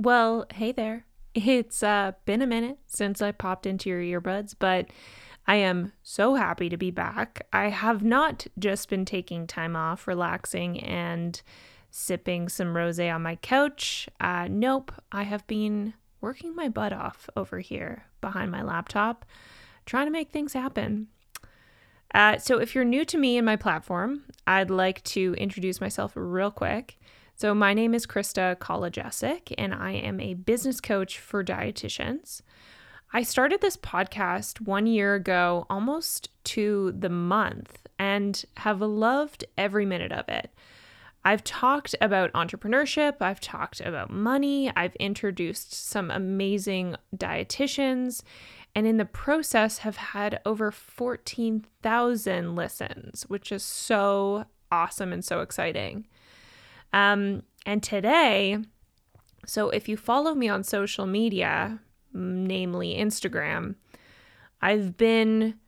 Well, hey there. It's uh, been a minute since I popped into your earbuds, but I am so happy to be back. I have not just been taking time off, relaxing, and sipping some rose on my couch. Uh, nope, I have been working my butt off over here behind my laptop, trying to make things happen. Uh, so, if you're new to me and my platform, I'd like to introduce myself real quick. So, my name is Krista Kolodziejzyk, and I am a business coach for dietitians. I started this podcast one year ago, almost to the month, and have loved every minute of it. I've talked about entrepreneurship, I've talked about money, I've introduced some amazing dietitians, and in the process have had over 14,000 listens, which is so awesome and so exciting. Um, and today, so if you follow me on social media, namely Instagram, I've been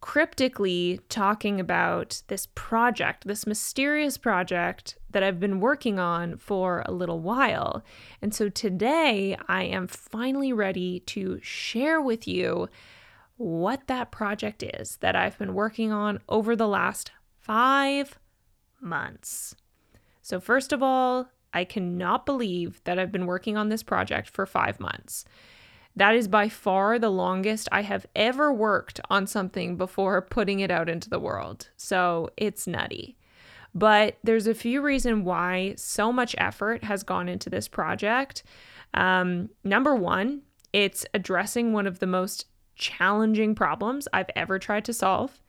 cryptically talking about this project, this mysterious project that I've been working on for a little while. And so today I am finally ready to share with you what that project is that I've been working on over the last five months. So, first of all, I cannot believe that I've been working on this project for five months. That is by far the longest I have ever worked on something before putting it out into the world. So it's nutty. But there's a few reasons why so much effort has gone into this project. Um, number one, it's addressing one of the most challenging problems I've ever tried to solve.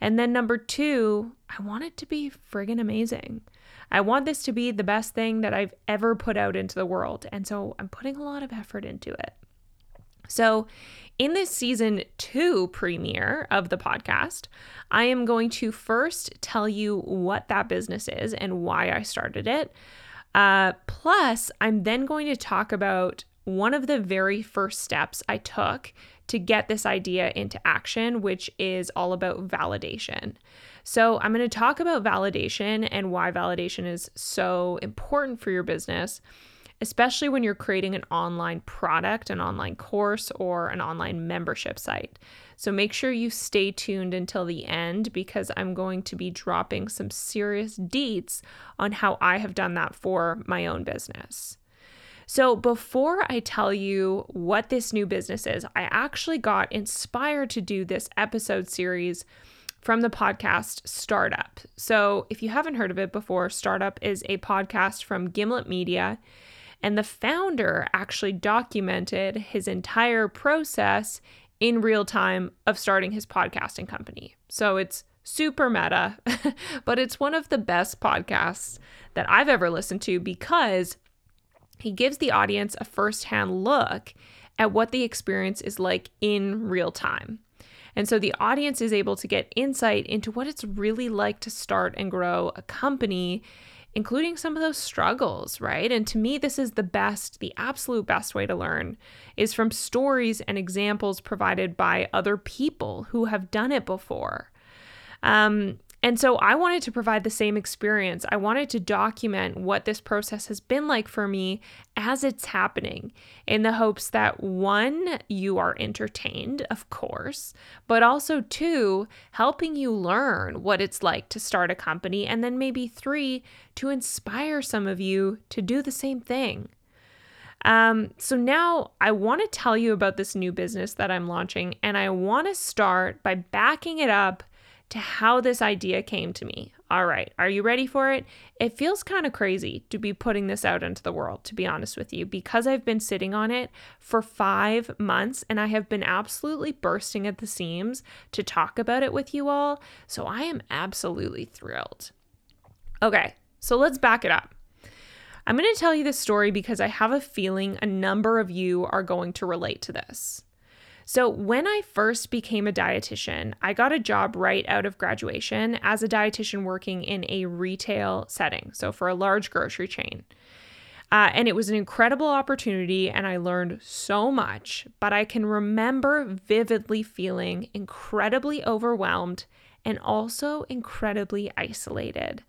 And then number two, I want it to be friggin' amazing. I want this to be the best thing that I've ever put out into the world. And so I'm putting a lot of effort into it. So, in this season two premiere of the podcast, I am going to first tell you what that business is and why I started it. Uh, plus, I'm then going to talk about one of the very first steps I took to get this idea into action, which is all about validation. So, I'm going to talk about validation and why validation is so important for your business especially when you're creating an online product, an online course, or an online membership site. So make sure you stay tuned until the end because I'm going to be dropping some serious deets on how I have done that for my own business. So, before I tell you what this new business is, I actually got inspired to do this episode series from the podcast Startup. So, if you haven't heard of it before, Startup is a podcast from Gimlet Media. And the founder actually documented his entire process in real time of starting his podcasting company. So it's super meta, but it's one of the best podcasts that I've ever listened to because he gives the audience a firsthand look at what the experience is like in real time. And so the audience is able to get insight into what it's really like to start and grow a company including some of those struggles, right? And to me, this is the best, the absolute best way to learn is from stories and examples provided by other people who have done it before. Um, and so I wanted to provide the same experience. I wanted to document what this process has been like for me as it's happening in the hopes that one, you are entertained, of course, but also two, helping you learn what it's like to start a company. And then maybe three, to inspire some of you to do the same thing. Um, so now I want to tell you about this new business that I'm launching, and I want to start by backing it up to how this idea came to me. All right, are you ready for it? It feels kind of crazy to be putting this out into the world, to be honest with you, because I've been sitting on it for five months and I have been absolutely bursting at the seams to talk about it with you all. So I am absolutely thrilled. Okay, so let's back it up. I'm going to tell you this story because I have a feeling a number of you are going to relate to this. So, when I first became a dietitian, I got a job right out of graduation as a dietitian working in a retail setting, so for a large grocery chain. Uh, and it was an incredible opportunity, and I learned so much. But I can remember vividly feeling incredibly overwhelmed and also incredibly isolated.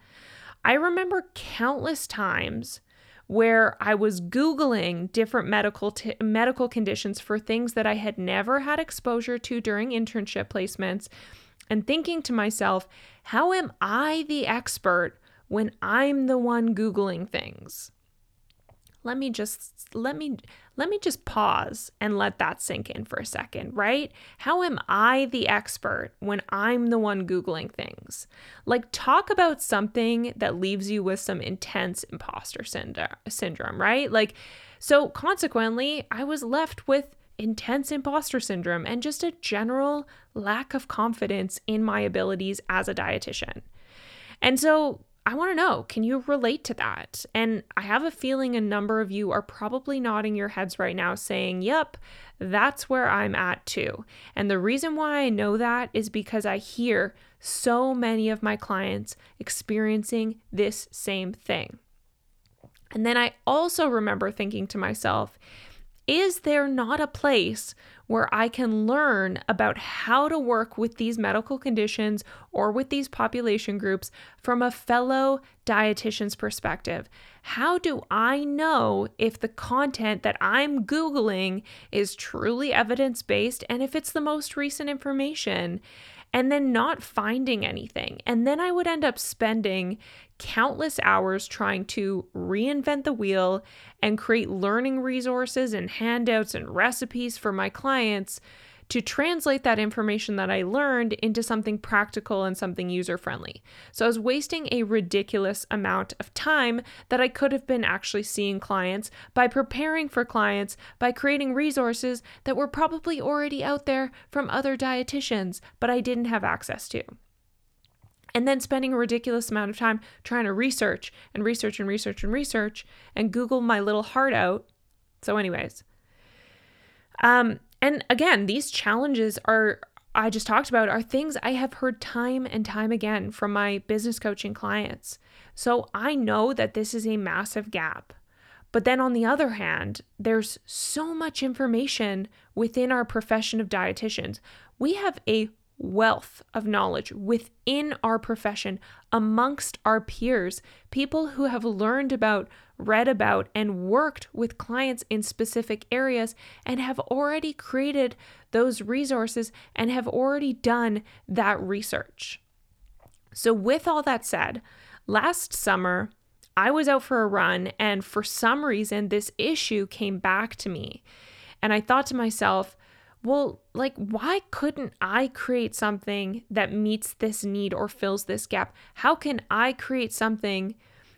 I remember countless times where I was googling different medical t- medical conditions for things that I had never had exposure to during internship placements and thinking to myself, how am I the expert when I'm the one googling things? Let me just let me let me just pause and let that sink in for a second, right? How am I the expert when I'm the one googling things? Like talk about something that leaves you with some intense imposter syndrome, right? Like so consequently, I was left with intense imposter syndrome and just a general lack of confidence in my abilities as a dietitian. And so I want to know can you relate to that? And I have a feeling a number of you are probably nodding your heads right now saying, Yep, that's where I'm at too. And the reason why I know that is because I hear so many of my clients experiencing this same thing. And then I also remember thinking to myself, is there not a place where I can learn about how to work with these medical conditions or with these population groups from a fellow dietitian's perspective? How do I know if the content that I'm Googling is truly evidence based and if it's the most recent information? and then not finding anything. And then I would end up spending countless hours trying to reinvent the wheel and create learning resources and handouts and recipes for my clients to translate that information that I learned into something practical and something user friendly. So I was wasting a ridiculous amount of time that I could have been actually seeing clients by preparing for clients, by creating resources that were probably already out there from other dietitians, but I didn't have access to and then spending a ridiculous amount of time trying to research and research and research and research and Google my little heart out. So, anyways, um, and again, these challenges are I just talked about are things I have heard time and time again from my business coaching clients. So I know that this is a massive gap. But then on the other hand, there's so much information within our profession of dietitians. We have a wealth of knowledge within our profession, amongst our peers, people who have learned about, read about, and worked with clients in specific areas and have already created those resources and have already done that research. So, with all that said, last summer, I was out for a run, and for some reason, this issue came back to me. And I thought to myself, well, like, why couldn't I create something that meets this need or fills this gap? How can I create something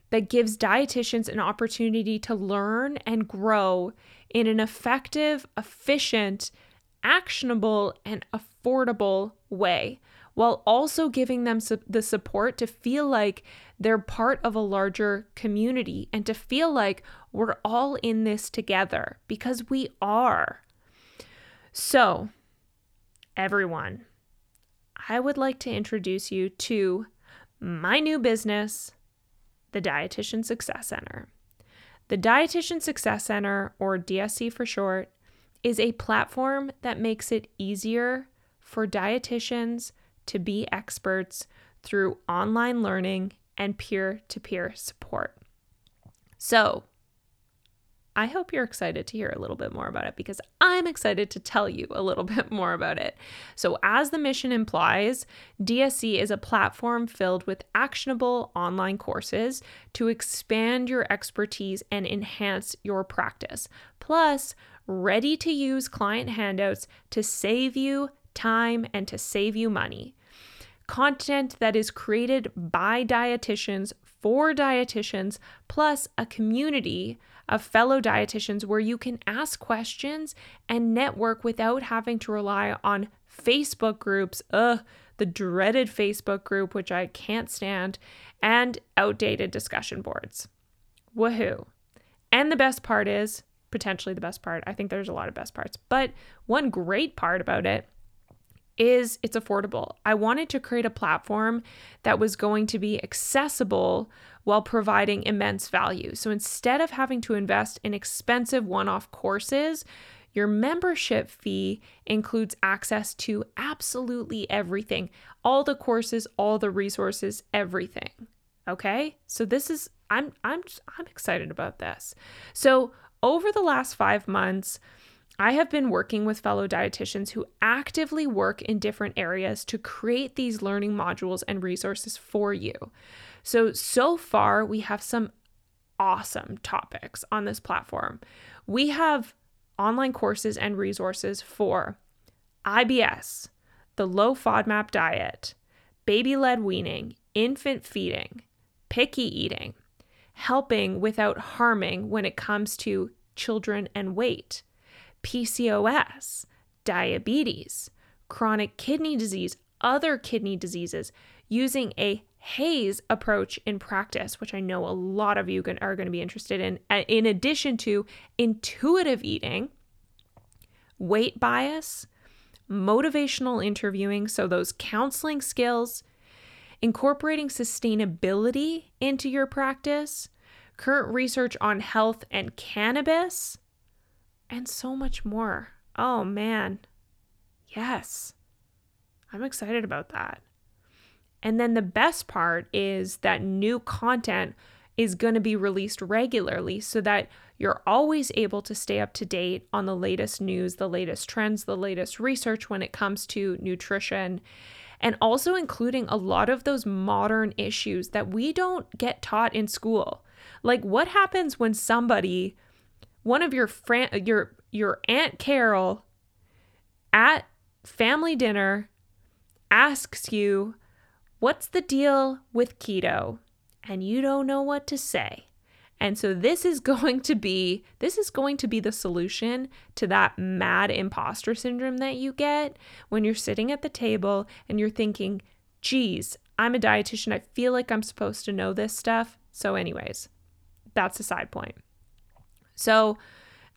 that gives dietitians an opportunity to learn and grow in an effective, efficient, actionable, and affordable way? While also giving them su- the support to feel like they're part of a larger community and to feel like we're all in this together because we are. So, everyone, I would like to introduce you to my new business, the Dietitian Success Center. The Dietitian Success Center, or DSC for short, is a platform that makes it easier for dietitians to be experts through online learning and peer to peer support. So, I hope you're excited to hear a little bit more about it because I'm excited to tell you a little bit more about it. So, as the mission implies, DSC is a platform filled with actionable online courses to expand your expertise and enhance your practice, plus, ready to use client handouts to save you time and to save you money. Content that is created by dietitians for dietitians, plus a community of fellow dietitians where you can ask questions and network without having to rely on Facebook groups, ugh, the dreaded Facebook group, which I can't stand, and outdated discussion boards. Woohoo. And the best part is, potentially the best part, I think there's a lot of best parts, but one great part about it is it's affordable. I wanted to create a platform that was going to be accessible while providing immense value. So instead of having to invest in expensive one off courses, your membership fee includes access to absolutely everything all the courses, all the resources, everything. Okay? So this is I'm I'm I'm excited about this. So, over the last 5 months, I have been working with fellow dietitians who actively work in different areas to create these learning modules and resources for you. So, so far, we have some awesome topics on this platform. We have online courses and resources for IBS, the low FODMAP diet, baby led weaning, infant feeding, picky eating, helping without harming when it comes to children and weight PCOS, diabetes, chronic kidney disease, other kidney diseases, using a HAES approach in practice, which I know a lot of you are going to be interested in, in addition to intuitive eating, weight bias, motivational interviewing, so those counseling skills, incorporating sustainability into your practice, current research on health and cannabis, and so much more. Oh man. Yes. I'm excited about that. And then the best part is that new content is going to be released regularly so that you're always able to stay up to date on the latest news, the latest trends, the latest research when it comes to nutrition, and also including a lot of those modern issues that we don't get taught in school. Like what happens when somebody one of your fran- your your aunt Carol at family dinner asks you, "What's the deal with keto?" and you don't know what to say. And so this is going to be this is going to be the solution to that mad imposter syndrome that you get when you're sitting at the table and you're thinking, "Geez, I'm a dietitian. I feel like I'm supposed to know this stuff." So anyways, that's a side point. So,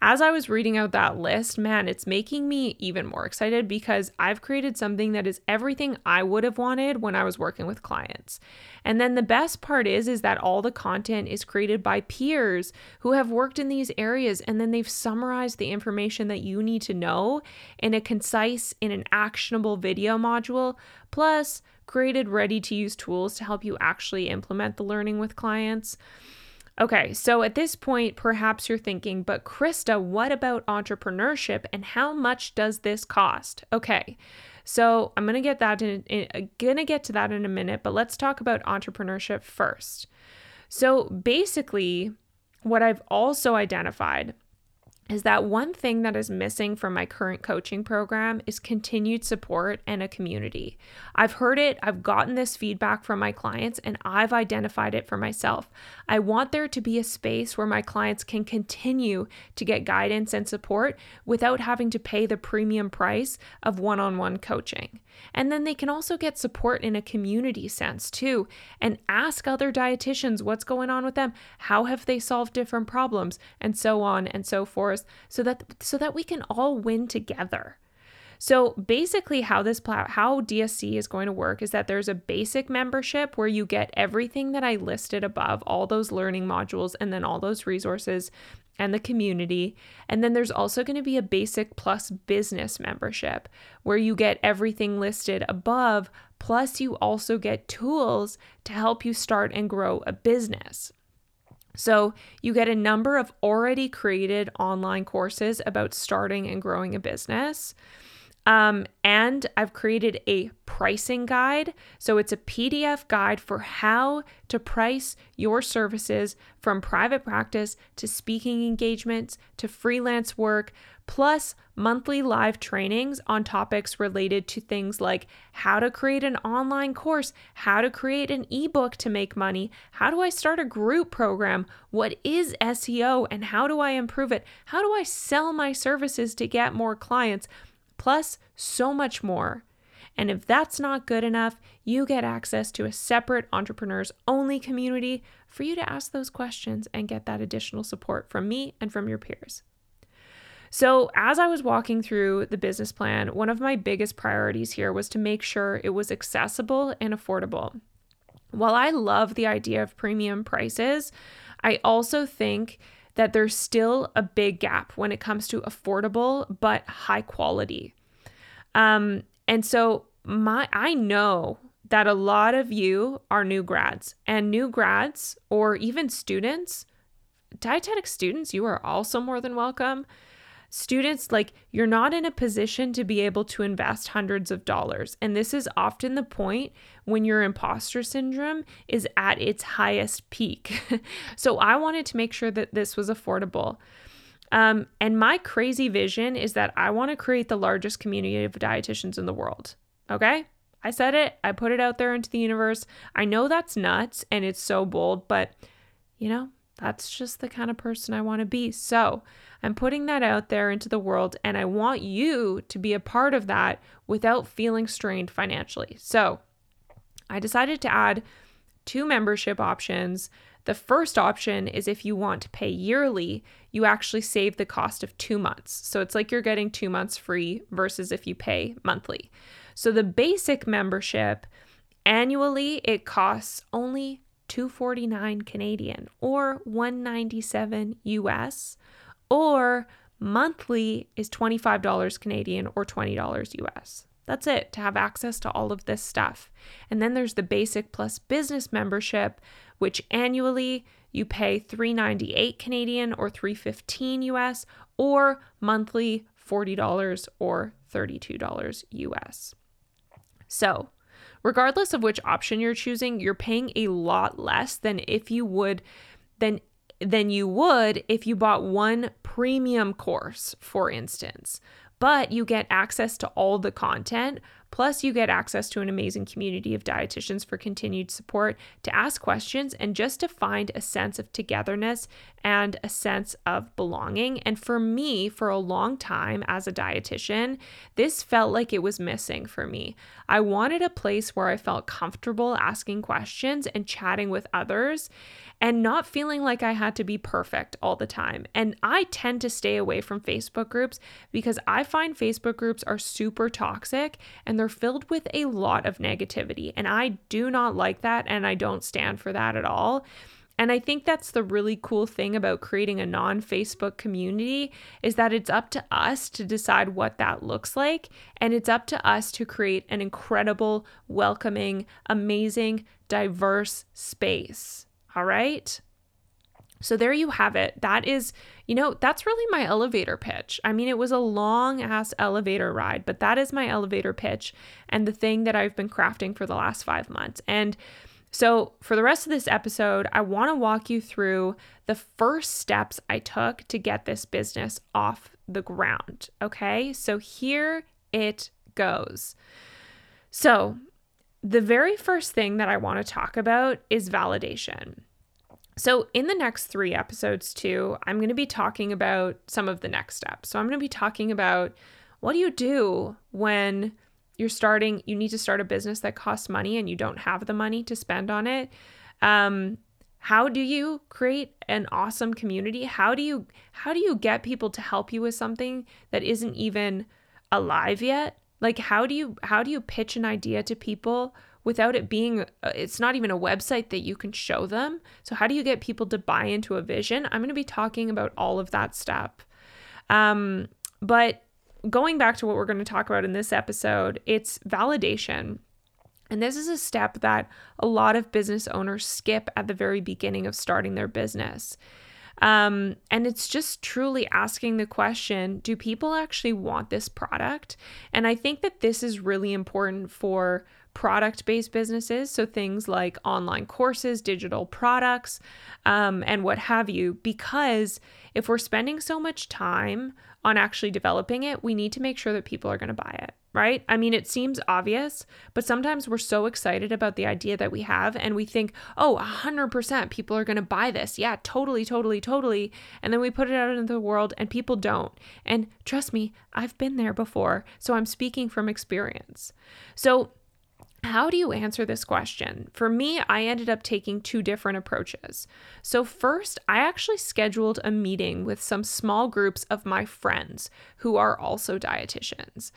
as I was reading out that list, man, it's making me even more excited because I've created something that is everything I would have wanted when I was working with clients. And then the best part is is that all the content is created by peers who have worked in these areas and then they've summarized the information that you need to know in a concise in an actionable video module plus created ready to use tools to help you actually implement the learning with clients. Okay, so at this point, perhaps you're thinking, but Krista, what about entrepreneurship and how much does this cost? Okay, so I'm gonna get that in, in uh, gonna get to that in a minute, but let's talk about entrepreneurship first. So basically, what I've also identified is that one thing that is missing from my current coaching program is continued support and a community. I've heard it, I've gotten this feedback from my clients, and I've identified it for myself. I want there to be a space where my clients can continue to get guidance and support without having to pay the premium price of one on one coaching. And then they can also get support in a community sense too, and ask other dietitians what's going on with them, how have they solved different problems, and so on and so forth so that so that we can all win together. So basically how this plat how DSC is going to work is that there's a basic membership where you get everything that I listed above, all those learning modules and then all those resources and the community. And then there's also going to be a basic plus business membership where you get everything listed above plus you also get tools to help you start and grow a business. So, you get a number of already created online courses about starting and growing a business. Um, and I've created a pricing guide. So it's a PDF guide for how to price your services from private practice to speaking engagements to freelance work, plus monthly live trainings on topics related to things like how to create an online course, how to create an ebook to make money, how do I start a group program, what is SEO, and how do I improve it, how do I sell my services to get more clients plus so much more. And if that's not good enough, you get access to a separate entrepreneurs only community for you to ask those questions and get that additional support from me and from your peers. So, as I was walking through the business plan, one of my biggest priorities here was to make sure it was accessible and affordable. While I love the idea of premium prices, I also think that there's still a big gap when it comes to affordable but high quality. Um, and so my I know that a lot of you are new grads and new grads or even students, dietetic students, you are also more than welcome. Students, like, you're not in a position to be able to invest hundreds of dollars. And this is often the point when your imposter syndrome is at its highest peak. so, I wanted to make sure that this was affordable. Um, and my crazy vision is that I want to create the largest community of dietitians in the world. Okay? I said it, I put it out there into the universe. I know that's nuts and it's so bold, but you know, that's just the kind of person I want to be. So I'm putting that out there into the world, and I want you to be a part of that without feeling strained financially. So I decided to add two membership options. The first option is if you want to pay yearly, you actually save the cost of two months. So it's like you're getting two months free versus if you pay monthly. So the basic membership annually it costs only 249 Canadian or 197 US or monthly is $25 Canadian or $20 US. That's it to have access to all of this stuff. And then there's the basic plus business membership which annually you pay 398 Canadian or 315 US or monthly $40 or $32 US. So, regardless of which option you're choosing, you're paying a lot less than if you would than than you would if you bought one premium course, for instance. But you get access to all the content Plus, you get access to an amazing community of dietitians for continued support, to ask questions, and just to find a sense of togetherness and a sense of belonging. And for me, for a long time as a dietitian, this felt like it was missing for me. I wanted a place where I felt comfortable asking questions and chatting with others and not feeling like I had to be perfect all the time. And I tend to stay away from Facebook groups because I find Facebook groups are super toxic and they're filled with a lot of negativity. And I do not like that and I don't stand for that at all. And I think that's the really cool thing about creating a non Facebook community is that it's up to us to decide what that looks like. And it's up to us to create an incredible, welcoming, amazing, diverse space. All right. So there you have it. That is, you know, that's really my elevator pitch. I mean, it was a long ass elevator ride, but that is my elevator pitch and the thing that I've been crafting for the last five months. And so, for the rest of this episode, I want to walk you through the first steps I took to get this business off the ground. Okay. So, here it goes. So, the very first thing that I want to talk about is validation. So, in the next three episodes, too, I'm going to be talking about some of the next steps. So, I'm going to be talking about what do you do when you're starting, you need to start a business that costs money and you don't have the money to spend on it. Um, how do you create an awesome community? How do you how do you get people to help you with something that isn't even alive yet? Like how do you how do you pitch an idea to people without it being uh, it's not even a website that you can show them. So how do you get people to buy into a vision? I'm going to be talking about all of that stuff. Um but going back to what we're going to talk about in this episode, it's validation. And this is a step that a lot of business owners skip at the very beginning of starting their business. Um, and it's just truly asking the question do people actually want this product? And I think that this is really important for product based businesses. So things like online courses, digital products, um, and what have you. Because if we're spending so much time on actually developing it, we need to make sure that people are going to buy it, right? I mean, it seems obvious, but sometimes we're so excited about the idea that we have and we think, oh, 100% people are going to buy this. Yeah, totally, totally, totally. And then we put it out into the world and people don't. And trust me, I've been there before. So I'm speaking from experience. So, how do you answer this question? For me, I ended up taking two different approaches. So, first, I actually scheduled a meeting with some small groups of my friends who are also dietitians.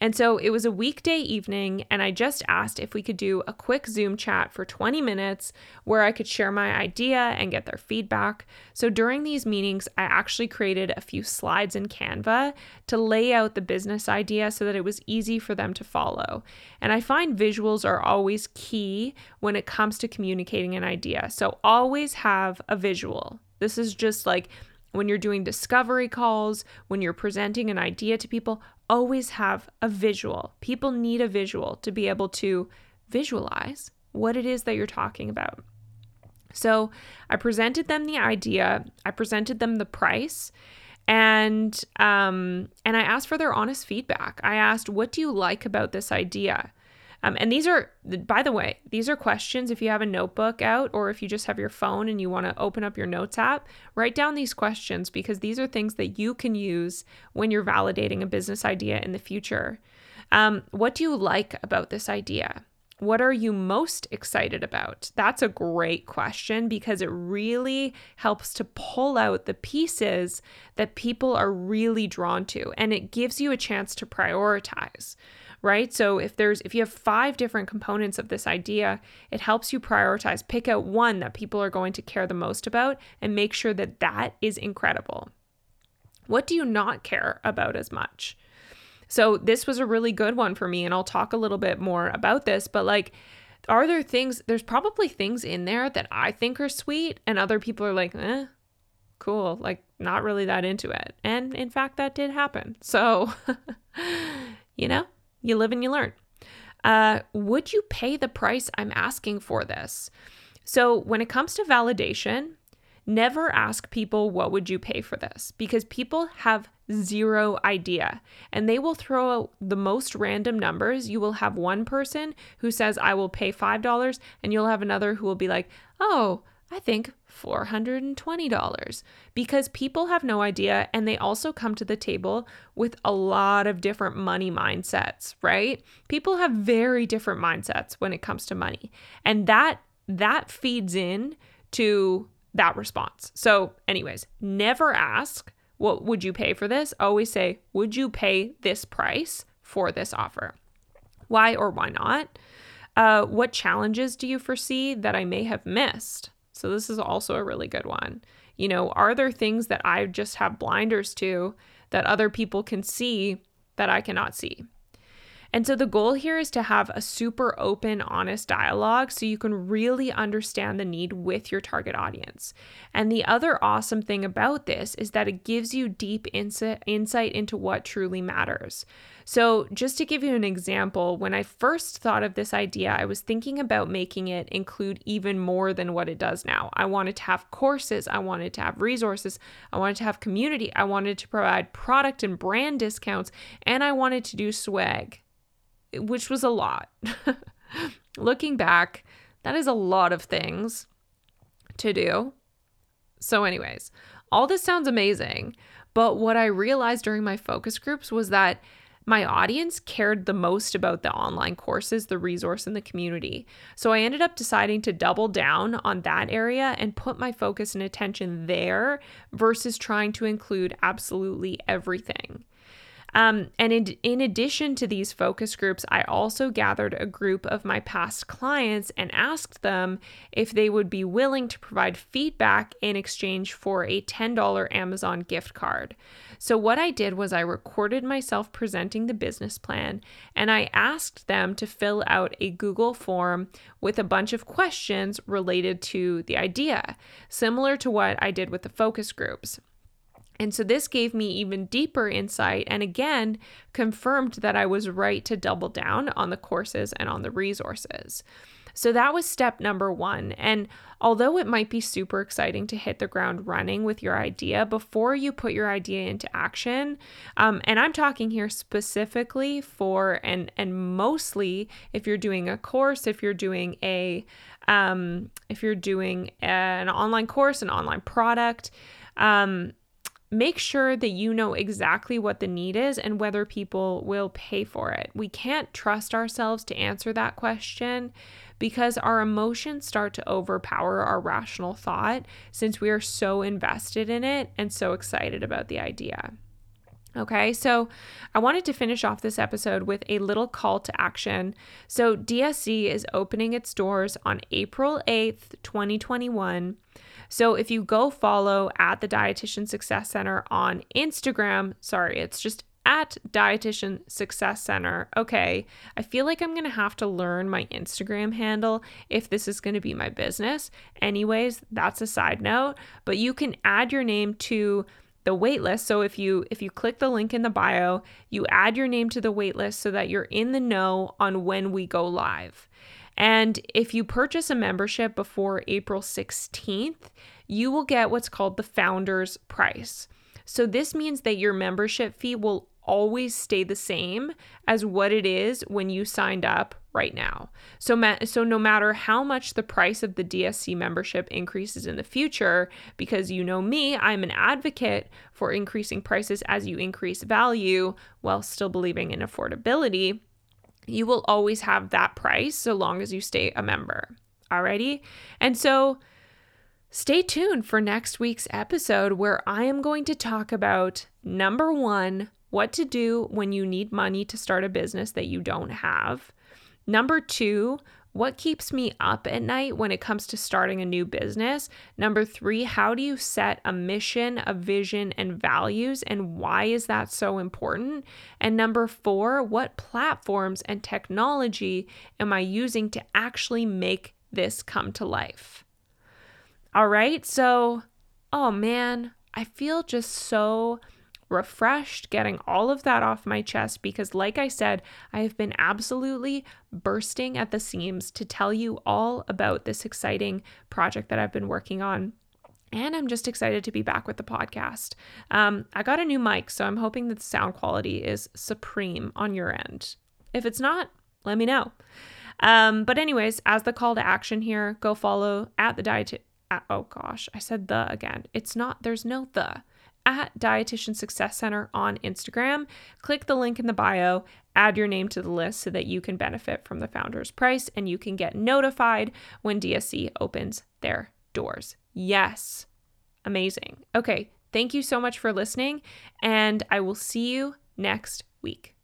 And so it was a weekday evening, and I just asked if we could do a quick Zoom chat for 20 minutes where I could share my idea and get their feedback. So during these meetings, I actually created a few slides in Canva to lay out the business idea so that it was easy for them to follow. And I find visuals are always key when it comes to communicating an idea. So always have a visual. This is just like when you're doing discovery calls, when you're presenting an idea to people, always have a visual. People need a visual to be able to visualize what it is that you're talking about. So I presented them the idea, I presented them the price, and um, and I asked for their honest feedback. I asked, "What do you like about this idea?" Um, and these are, by the way, these are questions. If you have a notebook out or if you just have your phone and you want to open up your notes app, write down these questions because these are things that you can use when you're validating a business idea in the future. Um, what do you like about this idea? What are you most excited about? That's a great question because it really helps to pull out the pieces that people are really drawn to and it gives you a chance to prioritize right? So if there's if you have five different components of this idea, it helps you prioritize, pick out one that people are going to care the most about and make sure that that is incredible. What do you not care about as much? So this was a really good one for me and I'll talk a little bit more about this, but like are there things there's probably things in there that I think are sweet and other people are like, "Eh, cool, like not really that into it." And in fact that did happen. So, you know, you live and you learn. Uh, would you pay the price I'm asking for this? So, when it comes to validation, never ask people, What would you pay for this? Because people have zero idea and they will throw out the most random numbers. You will have one person who says, I will pay $5, and you'll have another who will be like, Oh, I think $420 because people have no idea and they also come to the table with a lot of different money mindsets, right? People have very different mindsets when it comes to money. And that that feeds in to that response. So, anyways, never ask, "What would you pay for this?" Always say, "Would you pay this price for this offer?" Why or why not? Uh, what challenges do you foresee that I may have missed? So this is also a really good one. You know, are there things that I just have blinders to that other people can see that I cannot see? And so the goal here is to have a super open, honest dialogue so you can really understand the need with your target audience. And the other awesome thing about this is that it gives you deep insight into what truly matters. So, just to give you an example, when I first thought of this idea, I was thinking about making it include even more than what it does now. I wanted to have courses, I wanted to have resources, I wanted to have community, I wanted to provide product and brand discounts, and I wanted to do swag which was a lot. Looking back, that is a lot of things to do. So, anyways, all this sounds amazing. But what I realized during my focus groups was that my audience cared the most about the online courses, the resource, and the community. So I ended up deciding to double down on that area and put my focus and attention there versus trying to include absolutely everything. Um, and in, in addition to these focus groups, I also gathered a group of my past clients and asked them if they would be willing to provide feedback in exchange for a $10 Amazon gift card. So, what I did was I recorded myself presenting the business plan and I asked them to fill out a Google form with a bunch of questions related to the idea, similar to what I did with the focus groups. And so this gave me even deeper insight and again confirmed that I was right to double down on the courses and on the resources. So that was step number one. And although it might be super exciting to hit the ground running with your idea before you put your idea into action, um, and I'm talking here specifically for and and mostly if you're doing a course, if you're doing a um, if you're doing an online course, an online product. Um, make sure that you know exactly what the need is and whether people will pay for it. We can't trust ourselves to answer that question because our emotions start to overpower our rational thought since we are so invested in it and so excited about the idea. Okay, so I wanted to finish off this episode with a little call to action. So, DSC is opening its doors on April 8th, 2021. So, if you go follow at the Dietitian Success Center on Instagram, sorry, it's just at Dietitian Success Center. Okay, I feel like I'm gonna have to learn my Instagram handle if this is gonna be my business. Anyways, that's a side note, but you can add your name to the waitlist. So if you if you click the link in the bio, you add your name to the waitlist so that you're in the know on when we go live. And if you purchase a membership before April 16th, you will get what's called the founder's price. So this means that your membership fee will always stay the same as what it is when you signed up right now. So ma- so no matter how much the price of the DSC membership increases in the future because you know me, I'm an advocate for increasing prices as you increase value while still believing in affordability, you will always have that price so long as you stay a member. Alrighty? And so Stay tuned for next week's episode where I am going to talk about number one, what to do when you need money to start a business that you don't have. Number two, what keeps me up at night when it comes to starting a new business? Number three, how do you set a mission, a vision, and values, and why is that so important? And number four, what platforms and technology am I using to actually make this come to life? All right, so, oh man, I feel just so refreshed, getting all of that off my chest because, like I said, I have been absolutely bursting at the seams to tell you all about this exciting project that I've been working on. And I'm just excited to be back with the podcast. Um, I got a new mic, so I'm hoping that the sound quality is supreme on your end. If it's not, let me know. Um, but, anyways, as the call to action here, go follow at the diet. oh gosh, I said the again. It's not, there's no the at Dietitian Success Center on Instagram. Click the link in the bio, add your name to the list so that you can benefit from the founder's price and you can get notified when DSC opens their doors. Yes, amazing. Okay, thank you so much for listening, and I will see you next week.